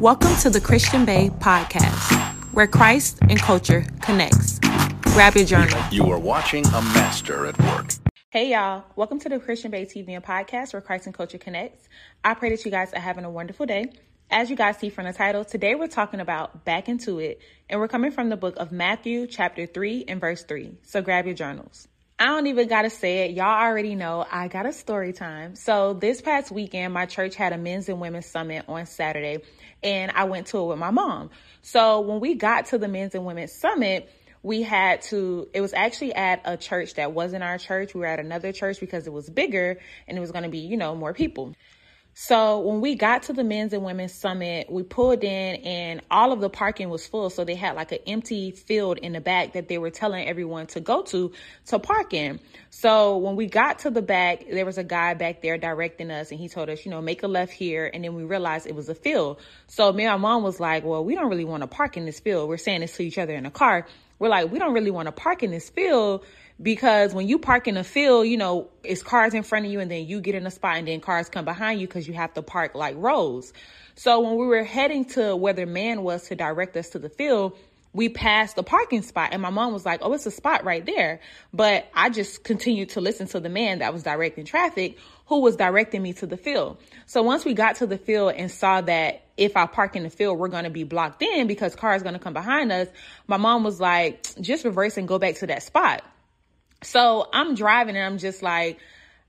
Welcome to the Christian Bae podcast, where Christ and culture connects. Grab your journal. You are watching a master at work. Hey y'all, welcome to the Christian Bae TV and podcast where Christ and culture connects. I pray that you guys are having a wonderful day. As you guys see from the title, today we're talking about back into it, and we're coming from the book of Matthew, chapter 3 and verse 3. So grab your journals. I don't even gotta say it. Y'all already know I got a story time. So this past weekend, my church had a men's and women's summit on Saturday, and I went to it with my mom. So when we got to the men's and women's summit, we had to, it was actually at a church that wasn't our church. We were at another church because it was bigger and it was going to be, you know, more people. So when we got to the men's and women's summit, we pulled in and all of the parking was full. So they had like an empty field in the back that they were telling everyone to go to to park in. So when we got to the back, there was a guy back there directing us and he told us, you know, make a left here. And then we realized it was a field. So me and my mom was like, well, we don't really want to park in this field. We're saying this to each other in the car. We're like, we don't really want to park in this field because when you park in a field, you know, it's cars in front of you and then you get in a spot and then cars come behind you because you have to park like rows. So when we were heading to where the man was to direct us to the field, we passed the parking spot and my mom was like, Oh, it's a spot right there. But I just continued to listen to the man that was directing traffic who was directing me to the field. So once we got to the field and saw that if I park in the field, we're going to be blocked in because cars going to come behind us. My mom was like, just reverse and go back to that spot. So I'm driving and I'm just like,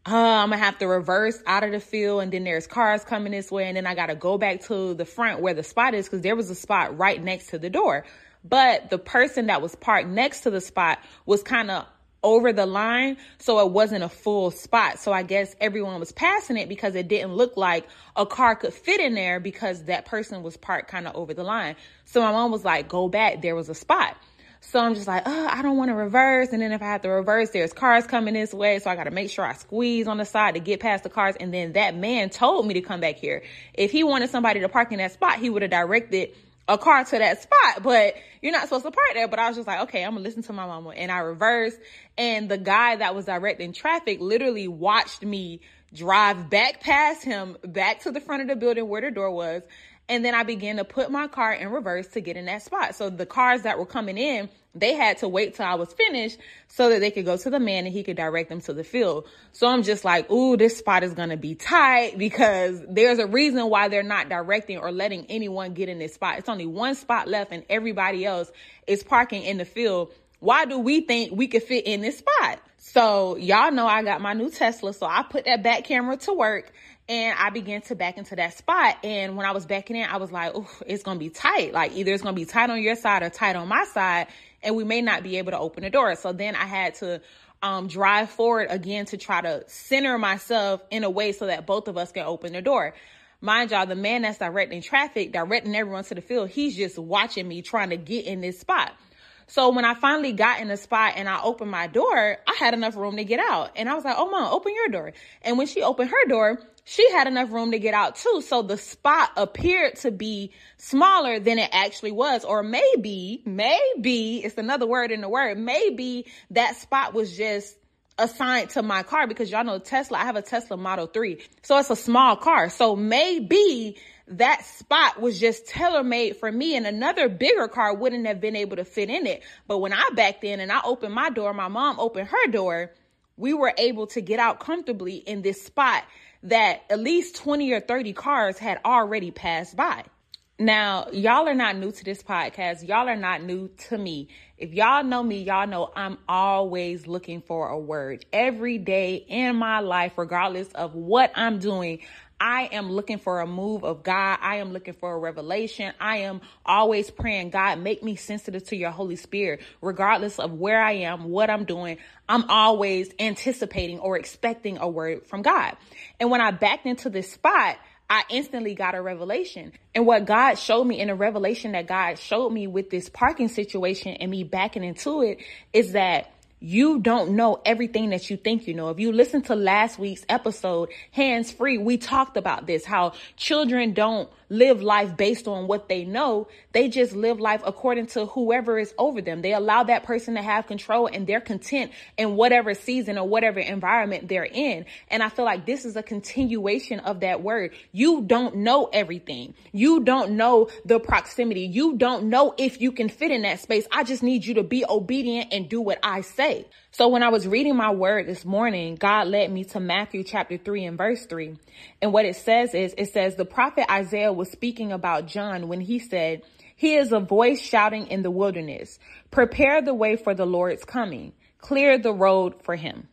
uh, I'm gonna have to reverse out of the field and then there's cars coming this way and then I gotta go back to the front where the spot is because there was a spot right next to the door. But the person that was parked next to the spot was kind of over the line, so it wasn't a full spot. So I guess everyone was passing it because it didn't look like a car could fit in there because that person was parked kind of over the line. So my mom was like, go back, there was a spot. So I'm just like, oh, I don't want to reverse. And then if I have to reverse, there's cars coming this way. So I got to make sure I squeeze on the side to get past the cars. And then that man told me to come back here. If he wanted somebody to park in that spot, he would have directed a car to that spot, but you're not supposed to park there. But I was just like, okay, I'm gonna listen to my mama. And I reversed. And the guy that was directing traffic literally watched me drive back past him, back to the front of the building where the door was. And then I began to put my car in reverse to get in that spot. So the cars that were coming in, they had to wait till I was finished so that they could go to the man and he could direct them to the field. So I'm just like, ooh, this spot is going to be tight because there's a reason why they're not directing or letting anyone get in this spot. It's only one spot left and everybody else is parking in the field. Why do we think we could fit in this spot? So y'all know I got my new Tesla. So I put that back camera to work and I began to back into that spot. And when I was backing in, I was like, oh, it's going to be tight. Like either it's going to be tight on your side or tight on my side. And we may not be able to open the door. So then I had to um, drive forward again to try to center myself in a way so that both of us can open the door. Mind y'all, the man that's directing traffic, directing everyone to the field, he's just watching me trying to get in this spot. So when I finally got in the spot and I opened my door, I had enough room to get out. And I was like, oh, mom, open your door. And when she opened her door, she had enough room to get out too. So the spot appeared to be smaller than it actually was. Or maybe, maybe, it's another word in the word, maybe that spot was just assigned to my car because y'all know Tesla, I have a Tesla Model 3. So it's a small car. So maybe that spot was just tailor made for me and another bigger car wouldn't have been able to fit in it. But when I backed in and I opened my door, my mom opened her door, we were able to get out comfortably in this spot that at least 20 or 30 cars had already passed by. Now, y'all are not new to this podcast. Y'all are not new to me. If y'all know me, y'all know I'm always looking for a word every day in my life, regardless of what I'm doing. I am looking for a move of God. I am looking for a revelation. I am always praying, God, make me sensitive to your Holy Spirit, regardless of where I am, what I'm doing. I'm always anticipating or expecting a word from God. And when I backed into this spot, I instantly got a revelation. And what God showed me in a revelation that God showed me with this parking situation and me backing into it is that you don't know everything that you think you know. If you listen to last week's episode, hands free, we talked about this, how children don't live life based on what they know. They just live life according to whoever is over them. They allow that person to have control and they're content in whatever season or whatever environment they're in. And I feel like this is a continuation of that word. You don't know everything. You don't know the proximity. You don't know if you can fit in that space. I just need you to be obedient and do what I say. So when I was reading my word this morning, God led me to Matthew chapter 3 and verse 3. And what it says is, it says, the prophet Isaiah was speaking about John when he said, he is a voice shouting in the wilderness, prepare the way for the Lord's coming, clear the road for him.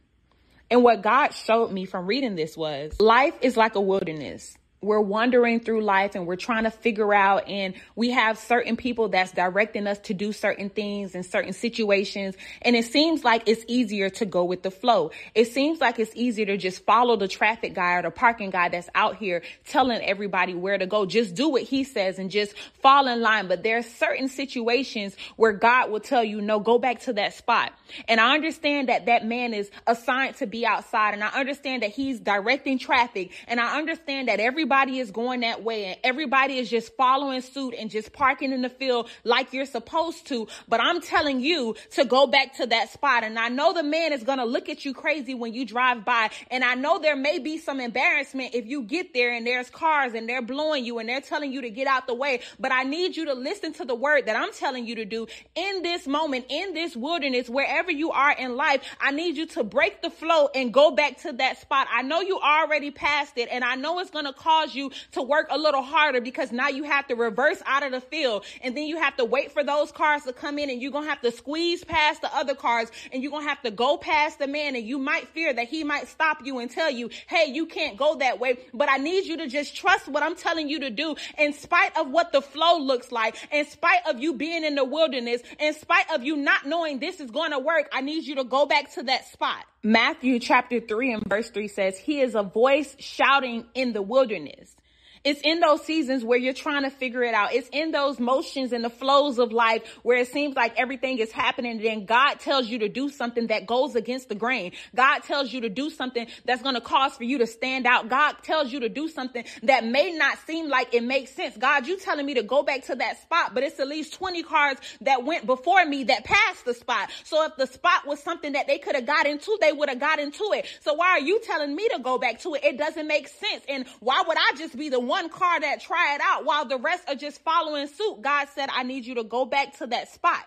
And what God showed me from reading this was life is like a wilderness we're wandering through life and we're trying to figure out and we have certain people that's directing us to do certain things in certain situations. And it seems like it's easier to go with the flow. It seems like it's easier to just follow the traffic guy or the parking guy that's out here telling everybody where to go. Just do what he says and just fall in line. But there are certain situations where god will tell you no go back to that spot. And i understand that that man is assigned to be outside and i understand that he's directing traffic and i understand that everybody everybody is going that way and everybody is just following suit and just parking in the field like you're supposed to. But I'm telling you to go back to that spot. And I know the man is going to look at you crazy when you drive by. And I know there may be some embarrassment if you get there and there's cars and they're blowing you and they're telling you to get out the way. But I need you to listen to the word that I'm telling you to do in this moment, in this wilderness, wherever you are in life. I need you to break the flow and go back to that spot. I know you already passed it and I know it's going to cause cause you to work a little harder because now you have to reverse out of the field and then you have to wait for those cars to come in and you're going to have to squeeze past the other cars and you're going to have to go past the man and you might fear that he might stop you and tell you, Hey, you can't go that way, but I need you to just trust what I'm telling you to do in spite of what the flow looks like, in spite of you being in the wilderness, in spite of you not knowing this is going to work. I need you to go back to that spot. Matthew chapter 3 and verse 3 says, He is a voice shouting in the wilderness. It's in those seasons where you're trying to figure it out. It's in those motions and the flows of life where it seems like everything is happening. And then God tells you to do something that goes against the grain. God tells you to do something that's going to cause for you to stand out. God tells you to do something that may not seem like it makes sense. God, you telling me to go back to that spot, but it's at least 20 cars that went before me that passed the spot. So if the spot was something that they could have got into, they would have got into it. So why are you telling me to go back to it? It doesn't make sense. And why would I just be the one car that try it out while the rest are just following suit. God said, I need you to go back to that spot.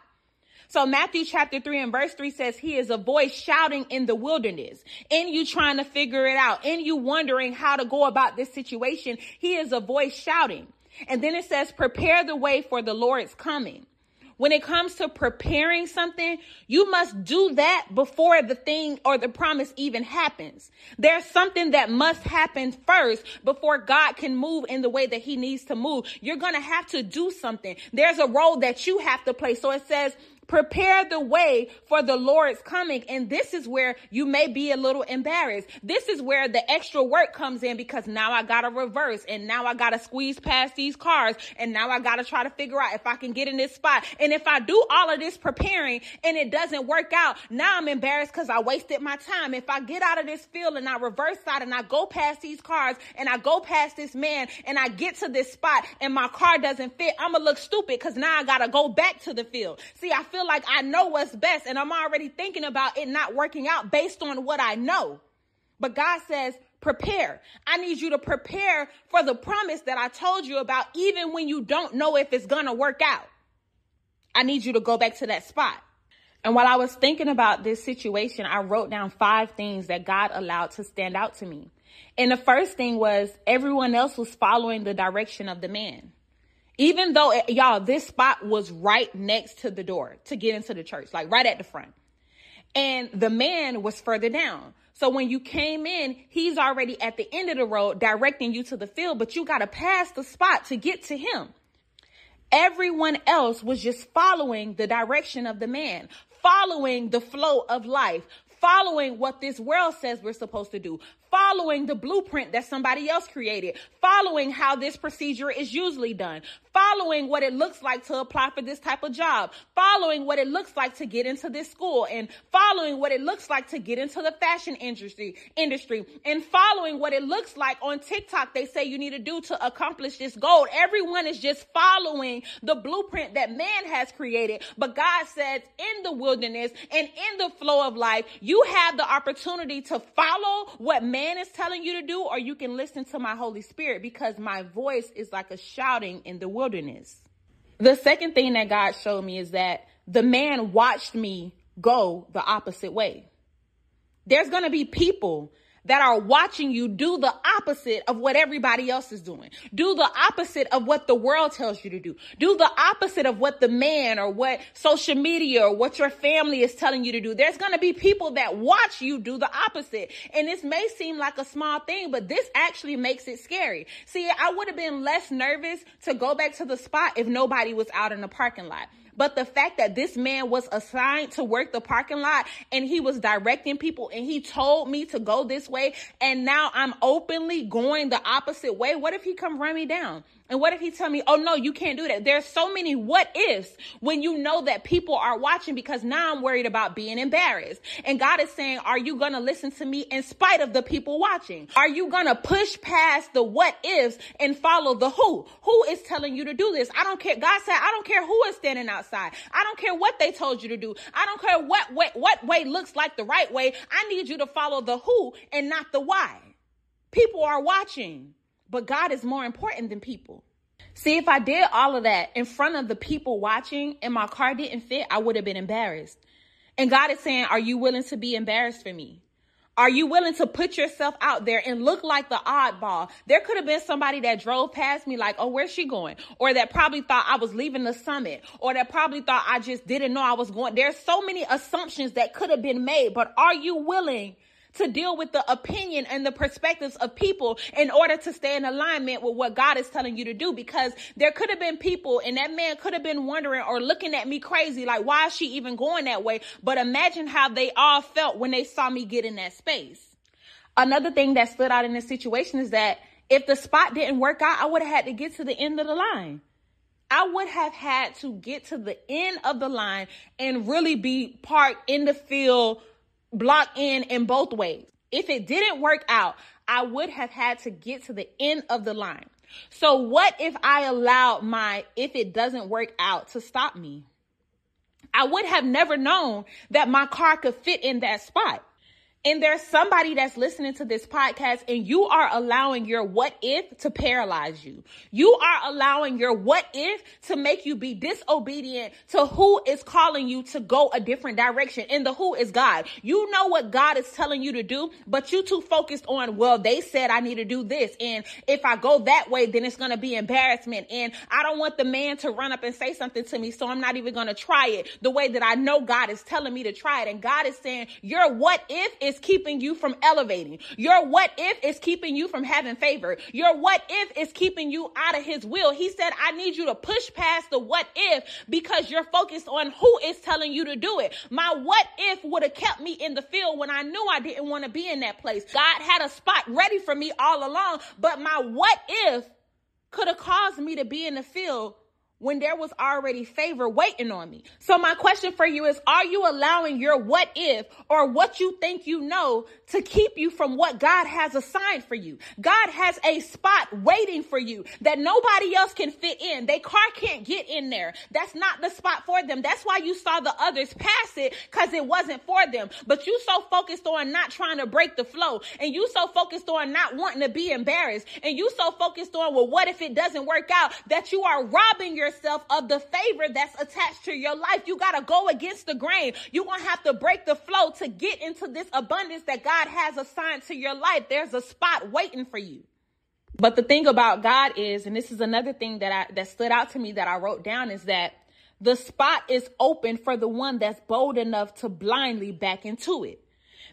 So Matthew chapter 3 and verse 3 says, He is a voice shouting in the wilderness. In you trying to figure it out, in you wondering how to go about this situation, He is a voice shouting. And then it says, Prepare the way for the Lord's coming. When it comes to preparing something, you must do that before the thing or the promise even happens. There's something that must happen first before God can move in the way that he needs to move. You're going to have to do something. There's a role that you have to play. So it says, Prepare the way for the Lord's coming. And this is where you may be a little embarrassed. This is where the extra work comes in because now I gotta reverse and now I gotta squeeze past these cars and now I gotta try to figure out if I can get in this spot. And if I do all of this preparing and it doesn't work out, now I'm embarrassed because I wasted my time. If I get out of this field and I reverse out and I go past these cars and I go past this man and I get to this spot and my car doesn't fit, I'm gonna look stupid because now I gotta go back to the field. See, I feel like I know what's best and I'm already thinking about it not working out based on what I know. But God says, prepare. I need you to prepare for the promise that I told you about, even when you don't know if it's going to work out. I need you to go back to that spot. And while I was thinking about this situation, I wrote down five things that God allowed to stand out to me. And the first thing was everyone else was following the direction of the man. Even though, it, y'all, this spot was right next to the door to get into the church, like right at the front. And the man was further down. So when you came in, he's already at the end of the road directing you to the field, but you got to pass the spot to get to him. Everyone else was just following the direction of the man, following the flow of life, following what this world says we're supposed to do, following the blueprint that somebody else created, following how this procedure is usually done, following what it looks like to apply for this type of job, following what it looks like to get into this school, and following what it looks like to get into the fashion industry, industry, and following what it looks like on TikTok they say you need to do to accomplish this goal. Everyone is just following the blueprint that man has created. But God says in the wilderness and in the flow of life, you have the opportunity to follow what man is telling you to do, or you can listen to my Holy Spirit because my voice is like a shouting in the wilderness. The second thing that God showed me is that the man watched me go the opposite way. There's going to be people that are watching you do the opposite of what everybody else is doing. Do the opposite of what the world tells you to do. Do the opposite of what the man or what social media or what your family is telling you to do. There's going to be people that watch you do the opposite. And this may seem like a small thing, but this actually makes it scary. See, I would have been less nervous to go back to the spot if nobody was out in the parking lot. But the fact that this man was assigned to work the parking lot and he was directing people and he told me to go this way and now I'm openly going the opposite way. What if he come run me down? And what if he tell me, oh no, you can't do that? There's so many what ifs when you know that people are watching because now I'm worried about being embarrassed. And God is saying, are you going to listen to me in spite of the people watching? Are you going to push past the what ifs and follow the who? Who is telling you to do this? I don't care. God said, I don't care who is standing outside. I don't care what they told you to do. I don't care what way, what way looks like the right way. I need you to follow the who and not the why. People are watching. But God is more important than people. See, if I did all of that in front of the people watching and my car didn't fit, I would have been embarrassed. And God is saying, Are you willing to be embarrassed for me? Are you willing to put yourself out there and look like the oddball? There could have been somebody that drove past me like, oh, where's she going? Or that probably thought I was leaving the summit. Or that probably thought I just didn't know I was going. There's so many assumptions that could have been made, but are you willing to deal with the opinion and the perspectives of people in order to stay in alignment with what God is telling you to do. Because there could have been people and that man could have been wondering or looking at me crazy, like, why is she even going that way? But imagine how they all felt when they saw me get in that space. Another thing that stood out in this situation is that if the spot didn't work out, I would have had to get to the end of the line. I would have had to get to the end of the line and really be parked in the field block in in both ways. If it didn't work out, I would have had to get to the end of the line. So what if I allowed my if it doesn't work out to stop me? I would have never known that my car could fit in that spot and there's somebody that's listening to this podcast and you are allowing your what if to paralyze you. You are allowing your what if to make you be disobedient to who is calling you to go a different direction. And the who is God. You know what God is telling you to do, but you too focused on, well, they said I need to do this. And if I go that way, then it's going to be embarrassment. And I don't want the man to run up and say something to me. So I'm not even going to try it the way that I know God is telling me to try it. And God is saying your what if is is keeping you from elevating. Your what if is keeping you from having favor. Your what if is keeping you out of his will. He said, I need you to push past the what if because you're focused on who is telling you to do it. My what if would have kept me in the field when I knew I didn't want to be in that place. God had a spot ready for me all along, but my what if could have caused me to be in the field when there was already favor waiting on me. So my question for you is, are you allowing your what if or what you think you know to keep you from what God has assigned for you? God has a spot waiting for you that nobody else can fit in. Their car can't get in there. That's not the spot for them. That's why you saw the others pass it because it wasn't for them. But you so focused on not trying to break the flow and you so focused on not wanting to be embarrassed and you so focused on, well, what if it doesn't work out that you are robbing your yourself of the favor that's attached to your life. You got to go against the grain. You're going to have to break the flow to get into this abundance that God has assigned to your life. There's a spot waiting for you. But the thing about God is, and this is another thing that I, that stood out to me that I wrote down is that the spot is open for the one that's bold enough to blindly back into it.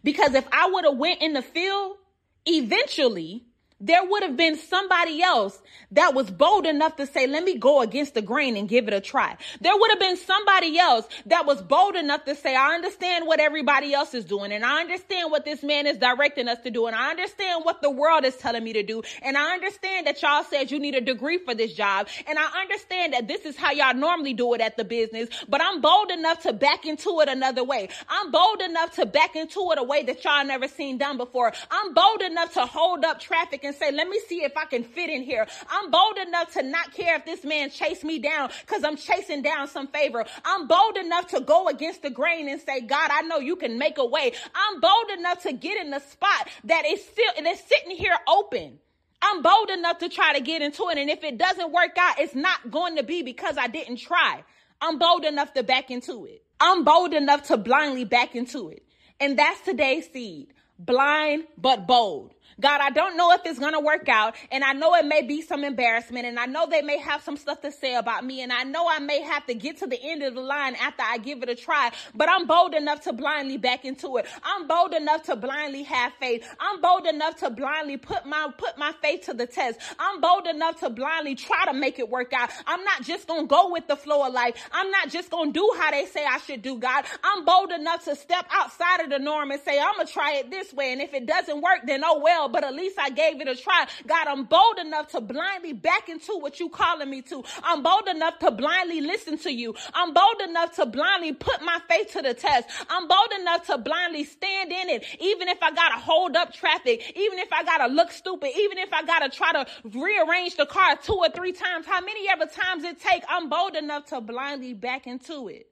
Because if I would have went in the field, eventually there would have been somebody else that was bold enough to say, let me go against the grain and give it a try. There would have been somebody else that was bold enough to say, I understand what everybody else is doing and I understand what this man is directing us to do and I understand what the world is telling me to do and I understand that y'all said you need a degree for this job and I understand that this is how y'all normally do it at the business, but I'm bold enough to back into it another way. I'm bold enough to back into it a way that y'all never seen done before. I'm bold enough to hold up traffic and and say, let me see if I can fit in here. I'm bold enough to not care if this man chased me down because I'm chasing down some favor. I'm bold enough to go against the grain and say, God, I know you can make a way. I'm bold enough to get in the spot that is still, and it's sitting here open. I'm bold enough to try to get into it. And if it doesn't work out, it's not going to be because I didn't try. I'm bold enough to back into it. I'm bold enough to blindly back into it. And that's today's seed. Blind, but bold. God, I don't know if it's going to work out. And I know it may be some embarrassment. And I know they may have some stuff to say about me. And I know I may have to get to the end of the line after I give it a try. But I'm bold enough to blindly back into it. I'm bold enough to blindly have faith. I'm bold enough to blindly put my, put my faith to the test. I'm bold enough to blindly try to make it work out. I'm not just going to go with the flow of life. I'm not just going to do how they say I should do, God. I'm bold enough to step outside of the norm and say, I'm going to try it this way. And if it doesn't work, then oh well, but at least I gave it a try. God, I'm bold enough to blindly back into what you calling me to. I'm bold enough to blindly listen to you. I'm bold enough to blindly put my faith to the test. I'm bold enough to blindly stand in it, even if I gotta hold up traffic, even if I gotta look stupid, even if I gotta try to rearrange the car two or three times, how many ever times it take, I'm bold enough to blindly back into it.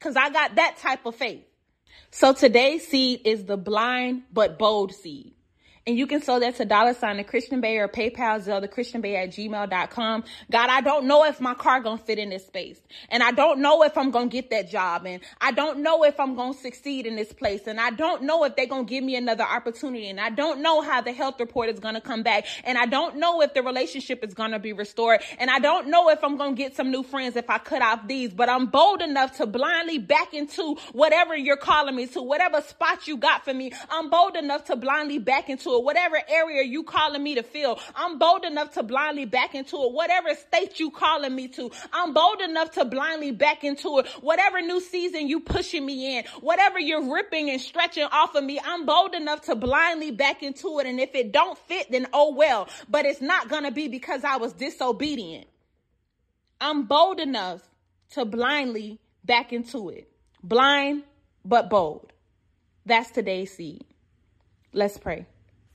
Cause I got that type of faith. So today's seed is the blind but bold seed. And you can sell that to dollar sign the Christian Bae or PayPal the Christian Bae at gmail.com. God, I don't know if my car gonna fit in this space. And I don't know if I'm gonna get that job. And I don't know if I'm gonna succeed in this place. And I don't know if they're gonna give me another opportunity. And I don't know how the health report is gonna come back. And I don't know if the relationship is gonna be restored. And I don't know if I'm gonna get some new friends if I cut off these. But I'm bold enough to blindly back into whatever you're calling me to, whatever spot you got for me. I'm bold enough to blindly back into whatever area you calling me to fill. I'm bold enough to blindly back into it, whatever state you calling me to. I'm bold enough to blindly back into it, whatever new season you pushing me in, whatever you're ripping and stretching off of me. I'm bold enough to blindly back into it. And if it don't fit, then oh well, but it's not to be because I was disobedient. I'm bold enough to blindly back into it. Blind, but bold. That's today's seed. Let's pray.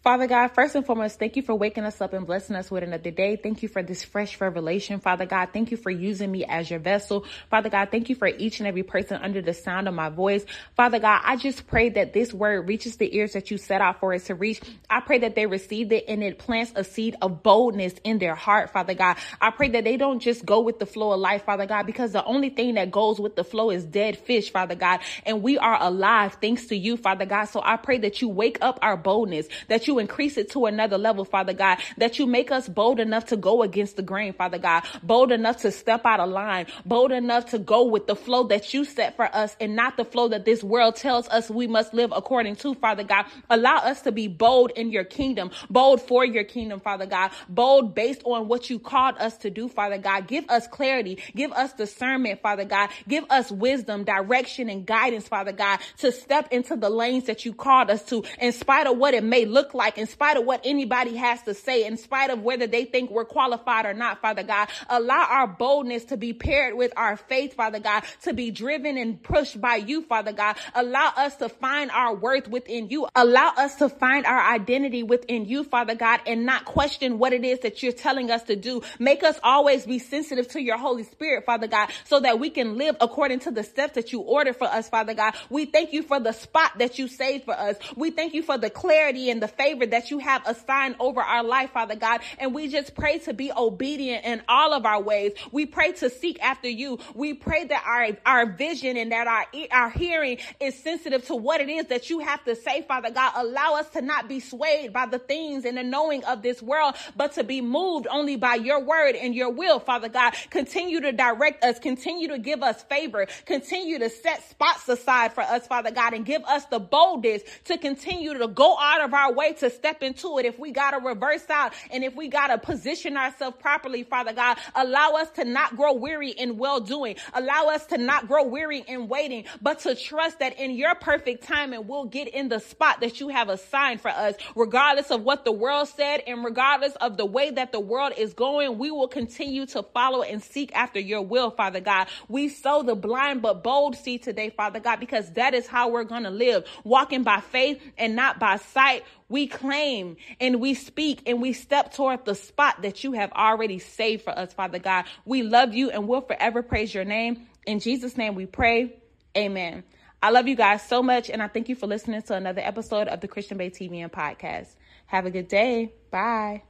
Father God, first and foremost, thank you for waking us up and blessing us with another day. Thank you for this fresh revelation. Father God, thank you for using me as your vessel. Father God, thank you for each and every person under the sound of my voice. Father God, I just pray that this word reaches the ears that you set out for it to reach. I pray that they receive it and it plants a seed of boldness in their heart, Father God. I pray that they don't just go with the flow of life, Father God, because the only thing that goes with the flow is dead fish, Father God. And we are alive thanks to you, Father God. So I pray that you wake up our boldness, that you you increase it to another level, Father God, that you make us bold enough to go against the grain, Father God, bold enough to step out of line, bold enough to go with the flow that you set for us and not the flow that this world tells us we must live according to, Father God. Allow us to be bold in your kingdom, bold for your kingdom, Father God, bold based on what you called us to do, Father God. Give us clarity, give us discernment, Father God. Give us wisdom, direction, and guidance, Father God, to step into the lanes that you called us to, in spite of what it may look like like, in spite of what anybody has to say, in spite of whether they think we're qualified or not, Father God. Allow our boldness to be paired with our faith, Father God, to be driven and pushed by you, Father God. Allow us to find our worth within you. Allow us to find our identity within you, Father God, and not question what it is that you're telling us to do. Make us always be sensitive to your Holy Spirit, Father God, so that we can live according to the steps that you order for us, Father God. We thank you for the spot that you saved for us. We thank you for the clarity and the faith favor that you have assigned over our life, Father God. And we just pray to be obedient in all of our ways. We pray to seek after you. We pray that our, our vision and that our, our hearing is sensitive to what it is that you have to say, Father God. Allow us to not be swayed by the things and the knowing of this world, but to be moved only by your word and your will, Father God. Continue to direct us. Continue to give us favor. Continue to set spots aside for us, Father God, and give us the boldness to continue to go out of our way to step into it, if we got to reverse out, and if we got to position ourselves properly, Father God, allow us to not grow weary in well doing. Allow us to not grow weary in waiting, but to trust that in your perfect timing, we'll get in the spot that you have assigned for us, regardless of what the world said and regardless of the way that the world is going. We will continue to follow and seek after your will, Father God. We sow the blind but bold seed today, Father God, because that is how we're going to live, walking by faith and not by sight. We claim and we speak and we step toward the spot that you have already saved for us, Father God. We love you and we'll forever praise your name. In Jesus' name we pray. Amen. I love you guys so much and I thank you for listening to another episode of the Christian Bae TV and podcast. Have a good day. Bye.